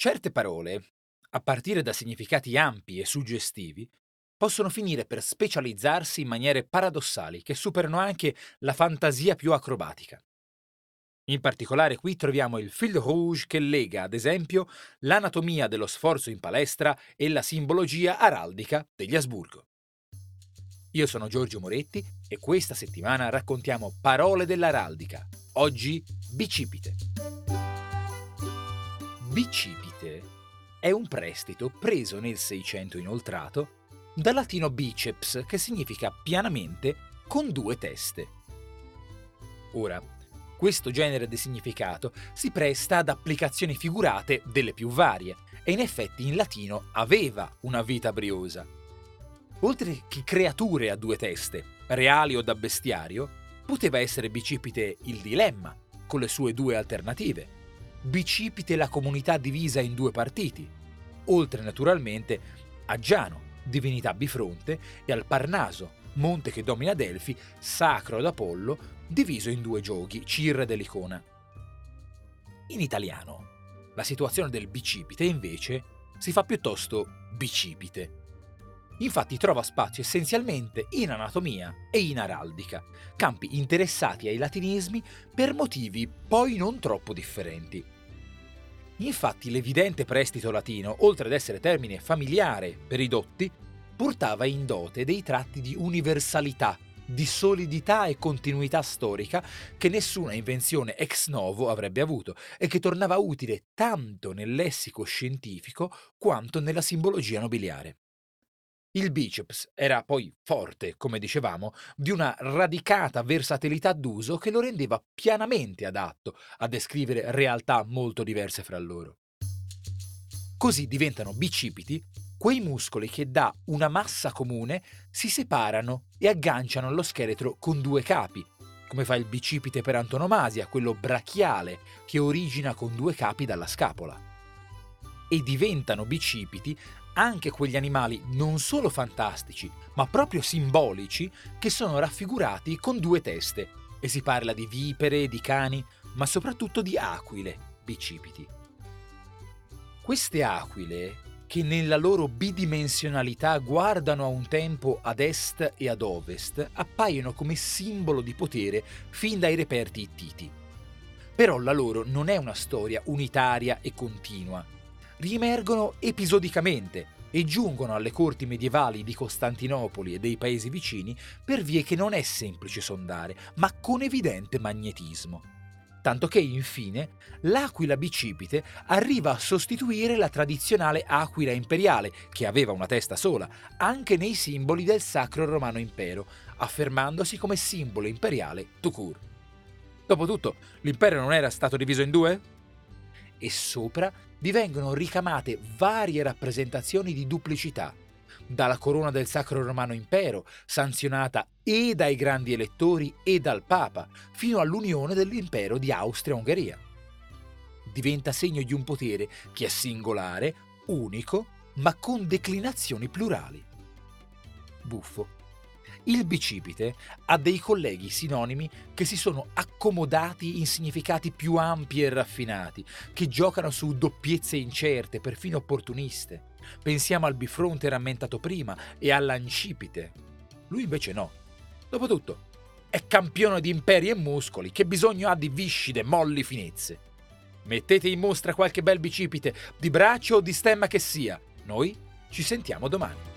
Certe parole, a partire da significati ampi e suggestivi, possono finire per specializzarsi in maniere paradossali che superano anche la fantasia più acrobatica. In particolare qui troviamo il fil rouge che lega, ad esempio, l'anatomia dello sforzo in palestra e la simbologia araldica degli Asburgo. Io sono Giorgio Moretti e questa settimana raccontiamo Parole dell'araldica, oggi bicipite. Bicipite è un prestito preso nel 600 inoltrato dal latino biceps che significa pianamente con due teste. Ora, questo genere di significato si presta ad applicazioni figurate delle più varie e in effetti in latino aveva una vita briosa. Oltre che creature a due teste, reali o da bestiario, poteva essere bicipite il dilemma, con le sue due alternative bicipite la comunità divisa in due partiti, oltre naturalmente a Giano, divinità bifronte, e al Parnaso, monte che domina Delfi, sacro ad Apollo, diviso in due giochi, Cirre dell'Icona. In italiano, la situazione del bicipite invece si fa piuttosto bicipite. Infatti trova spazio essenzialmente in anatomia e in araldica, campi interessati ai latinismi per motivi poi non troppo differenti. Infatti l'evidente prestito latino, oltre ad essere termine familiare per i dotti, portava in dote dei tratti di universalità, di solidità e continuità storica che nessuna invenzione ex novo avrebbe avuto e che tornava utile tanto nel lessico scientifico quanto nella simbologia nobiliare. Il biceps era poi forte, come dicevamo, di una radicata versatilità d'uso che lo rendeva pianamente adatto a descrivere realtà molto diverse fra loro. Così diventano bicipiti quei muscoli che da una massa comune si separano e agganciano allo scheletro con due capi, come fa il bicipite per antonomasia, quello brachiale che origina con due capi dalla scapola. E diventano bicipiti anche quegli animali non solo fantastici, ma proprio simbolici, che sono raffigurati con due teste, e si parla di vipere, di cani, ma soprattutto di aquile, bicipiti. Queste aquile, che nella loro bidimensionalità guardano a un tempo ad est e ad ovest, appaiono come simbolo di potere fin dai reperti ittiti. Però la loro non è una storia unitaria e continua, riemergono episodicamente e giungono alle corti medievali di Costantinopoli e dei paesi vicini per vie che non è semplice sondare, ma con evidente magnetismo. Tanto che, infine, l'aquila bicipite arriva a sostituire la tradizionale aquila imperiale, che aveva una testa sola, anche nei simboli del Sacro Romano Impero, affermandosi come simbolo imperiale tout court. Dopotutto, l'impero non era stato diviso in due? E sopra vi vengono ricamate varie rappresentazioni di duplicità, dalla corona del Sacro Romano Impero, sanzionata e dai grandi elettori e dal Papa, fino all'unione dell'impero di Austria-Ungheria. Diventa segno di un potere che è singolare, unico, ma con declinazioni plurali. Buffo il bicipite ha dei colleghi sinonimi che si sono accomodati in significati più ampi e raffinati, che giocano su doppiezze incerte, perfino opportuniste. Pensiamo al bifronte rammentato prima e all'ancipite. Lui invece no. Dopotutto, è campione di imperi e muscoli, che bisogno ha di viscide, molli finezze. Mettete in mostra qualche bel bicipite, di braccio o di stemma che sia. Noi ci sentiamo domani.